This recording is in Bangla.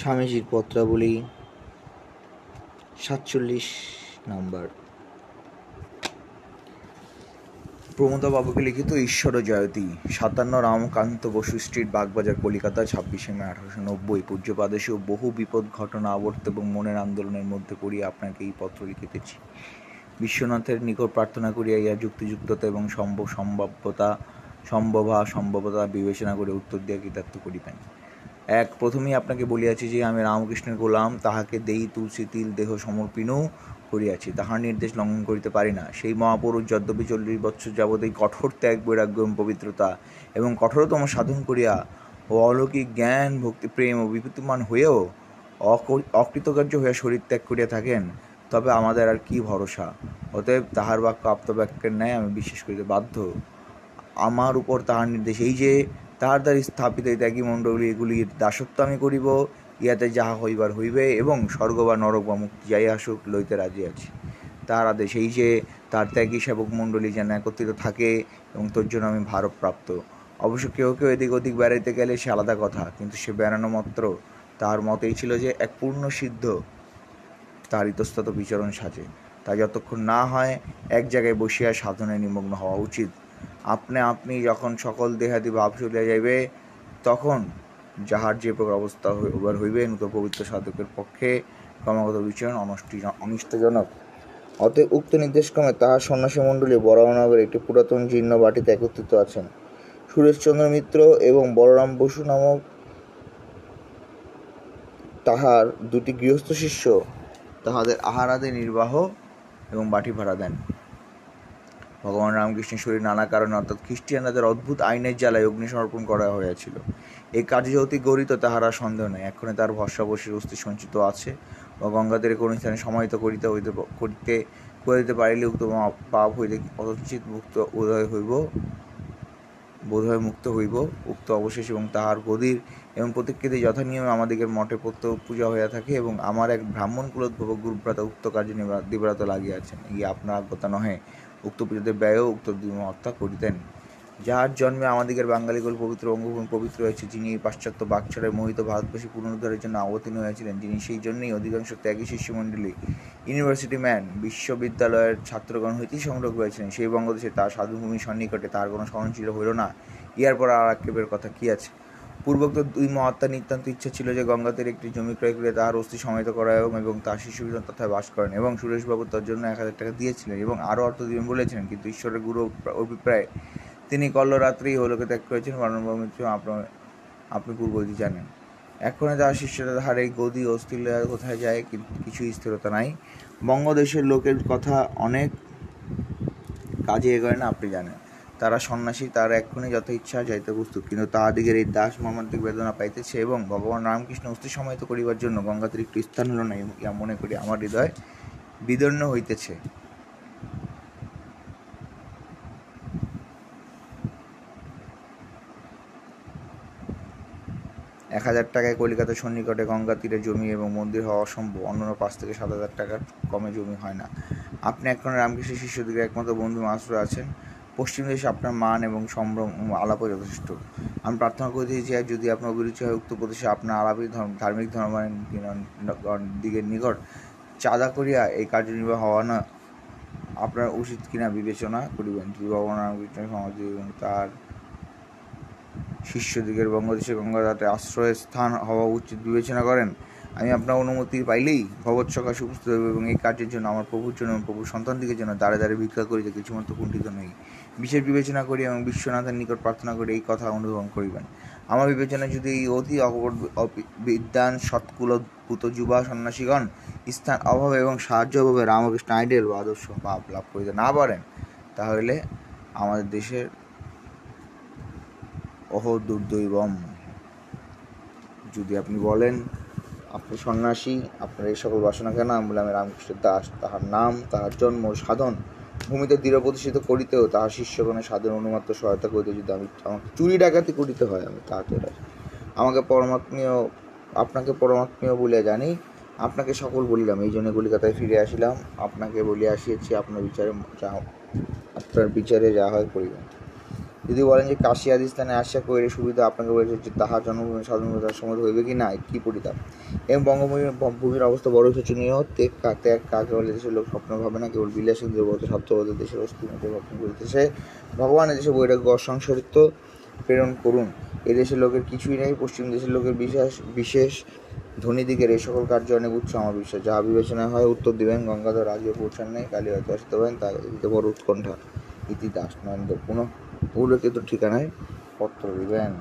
স্বামীজির পত্রাবলী সাতচল্লিশ নাম্বার। প্রমোদবাবুকে লিখিত ঈশ্বর জয়তী সাতান্ন রামকান্ত বসু স্ট্রিট, বাগবাজার, কলিকাতা, ছাব্বিশে মে আঠারোশো নব্বই। পূজ্যপাদেশেও বহু বিপদ, ঘটনা, আবর্ত এবং মনের আন্দোলনের মধ্যে পড়িয়া আপনাকে এই পত্র লিখিতেছি। বিশ্বনাথের নিকট প্রার্থনা করিয়া ইয়া যুক্তিযুক্ততা এবং সম্ভব সম্ভাব্যতা সম্ভবা সম্ভবতা বিবেচনা করে উত্তর দিয়া কৃতার্থ করিবেন। এক, প্রথমেই আপনাকে বলিয়াছি যে, আমি রামকৃষ্ণের গোলাম, তাহাকে দেই তুলসী তিল, দেহ সমর্পিনও করিয়াছি। তাহার নির্দেশ লঙ্ঘন করিতে পারি না। সেই মহাপুরুষ যদ্যপি চল্লিশ বৎসর যাবৎ এই কঠোর ত্যাগ, বৈরাগ্য এবং পবিত্রতা এবং কঠোরতম সাধন করিয়া ও অলৌকিক জ্ঞান, ভক্তি, প্রেম ও বিভূতিমান হয়েও অকৃতকার্য হইয়া শরীর ত্যাগ করিয়া থাকেন, তবে আমাদের আর কি ভরসা? অতএব তাহার বাক্য আপ্তবাক্যের ন্যায় আমি বিশ্বাস করিতে বাধ্য। আমার উপর তাহার নির্দেশ এই যে তাহার দ্বারা স্থাপিত এই ত্যাগী মণ্ডলী এগুলির দাসত্ব আমি করিব, ইয়াতে যাহা হইবার হইবে এবং স্বর্গ বা নরক বা মুক্তি যাই আসুক লইতে রাজি আছি। তার আদেশ এই যে তার ত্যাগী সেবক মণ্ডলী যেন একত্রিত থাকে এবং তোর জন্য আমি ভারপ্রাপ্ত অবশ্য কেউ কেউ এদিক ওদিক বেড়াইতে গেলে সে আলাদা কথা, কিন্তু সে বেড়ানো মাত্র। তার মতেই ছিল যে, এক পূর্ণ সিদ্ধ তার ইতস্তত বিচরণ সাজে। তা যতক্ষণ না হয়, এক জায়গায় বসিয়া সাধনে নিমগ্ন হওয়া উচিত। আপনি আপনি যখন সকল দেহাদি ভাব চলিয়া যাইবে, তখন যাহার যে প্রকার অবস্থা হইবার হইবে, নূতন পবিত্র সাধকের পক্ষে ক্রমাগত বিচরণ অনষ্টি, অনিষ্টজনক। অতএব উক্ত নির্দেশক্রমে তাহার সন্ন্যাসী মণ্ডলী বরাহনগরে একটি পুরাতন জীর্ণ বাটিতে একত্রিত আছেন। সুরেশচন্দ্র মিত্র এবং বলরাম বসু নামক তাহার দুটি গৃহস্থ শিষ্য তাহাদের আহারাদি নির্বাহ এবং বাটি ভাড়া দেন। ভগবান রামকৃষ্ণের শরীর নানা কারণে, অর্থাৎ খ্রিস্টিয়ানদের অদ্ভুত আইনের জ্বালায় অগ্নি সমর্পণ করা হয়েছিল। এই কাজে যে অতি গরিত তাহারা সন্দেহ নেই। এক্ষণে তার ভস্মাবশের অস্থি সঞ্চিত আছে বা গঙ্গাদের কোন স্থানে সমাহিত করিতে হইতে করিতে করিতে পারিলে উক্ত পাপ হইতে কতচিত মুক্ত উদয় হইব, বোধহয় মুক্ত হইব, উক্ত অবশেষ এবং তাহার গদির এবং প্রতিকৃতি যথানিয়মে আমাদিগের মঠে প্রত্যহ পূজা হইয়া থাকে এবং আমার এক ব্রাহ্মণ কুলোদ্ভব গুরুভ্রাতা উক্ত কার্যে দিব্রাত লাগিয়াছেন। এই আপনার আজ্ঞতা নহে। উক্ত পুজোতে ব্যয়ও উক্ত হত্যা করিতেন। যাহার জন্মে আমাদিগের বাঙালিগুল পবিত্র অঙ্গভূমি পবিত্র হয়েছে, যিনি এই পাশ্চাত্য বাকছাড়ায় মোহিত ভারতবাসী পুনরুদ্ধারের জন্য অবতীর্ণ হয়েছিলেন, যিনি সেই জন্যই অধিকাংশ ত্যাগী শিষ্যমণ্ডলী, ইউনিভার্সিটি ম্যান, বিশ্ববিদ্যালয়ের ছাত্রগণ হইতেই সংগ্রহ করেছিলেন সেই বঙ্গদেশে তার সাধুভূমি সন্নিকটে তার কোনো সহনশীল হইল না। ইয়ার পর আর আক্ষেপের কথা কি আছে? পূর্বোক্ত দুই মহাত্মা নিতান্ত ইচ্ছা ছিল যে গঙ্গাতের একটি জমি ক্রয় করে তার অস্থি সমাহিত করা এবং এবং তার শিশুবিজন তথায় বাস করেন এবং সুরেশবাবু তার জন্য এক হাজার টাকা দিয়েছিলেন এবং আরও অর্থ দিবেন বলেছিলেন, কিন্তু ঈশ্বরের গুরু অভিপ্রায় তিনি কল্লরাত্রি হলোকে ত্যাগ করেছেন। মৃত্যু আপনার আপনি পূর্বদি জানেন। এখনে তাহার শিষ্যরা এই গদি অস্থির কোথায় যায় কিন্তু কিছু স্থিরতা নাই। বঙ্গদেশের লোকের কথা অনেক কাজে এগোয় না, আপনি জানেন। তারা সন্ন্যাসী, তারা এক্ষুনি যত ইচ্ছা যাইতে প্রস্তুত। কিন্তু তাহাদিগের এই দাস মর্মান্তিক বেদনা পাইতেছে এবং ভগবান রামকৃষ্ণ অস্থি সমাহিত করিবার জন্য গঙ্গাতে একটু স্থান হল না ইয়া মনে করি আমার হৃদয় বিদর্ণ হইতেছে। এক হাজার টাকায় কলিকাতা সন্নিকটে গঙ্গা তীরে জমি এবং মন্দির হওয়া অসম্ভব। অন্যান্য পাঁচ থেকে সাত হাজার টাকার কমে জমি হয় না। আপনি এখন রামকৃষ্ণ শিষ্যদিকে একমাত্র বন্ধু মাসুর আছেন। পশ্চিম দেশে আপনার মান এবং সম্ভ্রম আলাপও যথেষ্ট। আমি প্রার্থনা করেছি যে যদি আপনার অভিরুচি হয়, উক্ত প্রদেশে আপনার আলাপী ধার্মিক ধর্মের দিকের নিকট চাঁদা করিয়া এই কার্যনির্বাহ হওয়া না আপনার উচিত কিনা বিবেচনা করিবেন। রামকৃষ্ণ সমাজ এবং তার শিষ্যদিগের বঙ্গদেশে গঙ্গাঘাটে আশ্রয়ের স্থান হওয়া উচিত বিবেচনা করেন আমি আপনার অনুমতি পাইলেই ভগবত সকাশে উপস্থিত হইব এবং এই কার্যের জন্য, আমার প্রভুর জন্য এবং প্রভুর সন্তানদিগের জন্য দাঁড়ে দাঁড়ে ভিক্ষা করিতে কিছুমাত্র কুণ্ঠিত নই। বিশেষ বিবেচনা করি এবং বিশ্বনাথের নিকট প্রার্থনা করে, এই কথা অনুধাবন করিবেন। আমার বিবেচনায় যদি এই অতি বিদ্যান সৎকুলভূত যুবা সন্ন্যাসীগণ স্থান অভাবে এবং সাহায্য অভাবে রামকৃষ্ণ আইডেল বা আদর্শ ভাব লাভ করিতে না পারেন, তাহলে আমাদের দেশের অহ দুর্দৈবম যদি আপনি বলেন আপনি সন্ন্যাসী, আপনার এই সকল বাসনা কেন? আমি রামকৃষ্ণের দাস, তাহার নাম, তাহার জন্ম সাধন ভূমিতে দৃঢ় প্রতিষ্ঠিত করিতেও তাহার শিষ্যগণের সাধন অনুমাত্র সহায়তা করিতে যদি আমি আমাকে চুরি ডাকাতি করিতে হয়, আমি তাহাতে আমাকে পরমাত্মীয়, আপনাকে পরমাত্মীয় বলিয়া জানি, আপনাকে সকল বলিলাম। এই জন্য কলিকাতায় ফিরে আসিলাম। আপনাকে বলিয়া আসিয়াছি, আপনার বিচারে যা, আপনার বিচারে যা হয় করিবেন। যদি বলেন যে কাশী আদি স্থানে আসিয়া কইরে সুবিধা আপনাকে বলেছে যে তাহার জন্মভূমি স্বাধীনতা তার সময় হইবে কি না, কি পরিতাপ? এবং বঙ্গভূমির ভূমির অবস্থা বড় শোচনীয় ত্যাগ ত্যাগ কাকে বলে, দেশের লোক স্বপ্ন ভাবে না, কেবল বিলাসী দুর্বত স্বার্থবত দেশের অস্তিত্ব ভক্ষণ করিতেছে। ভগবান এদেশে বৈরাগ্য অসংসারিত্ব প্রেরণ করুন। এদেশের লোকের কিছুই নেই, পশ্চিম দেশের লোকের বিশেষ বিশেষ ধনীদিগের এই সকল কার্য অনেক উচ্চ আমার বিশ্বাস। যাহা বিবেচনা হয়, উত্তর দিবেন, গঙ্গাধর আজও পৌঁছান নাই কালী হয়তো আসতে পারেন তা বড় উৎকণ্ঠা। ইতি দাস নন্দ পুনঃ উল্লেখিত ঠিকানায়? পত্র দিবেন।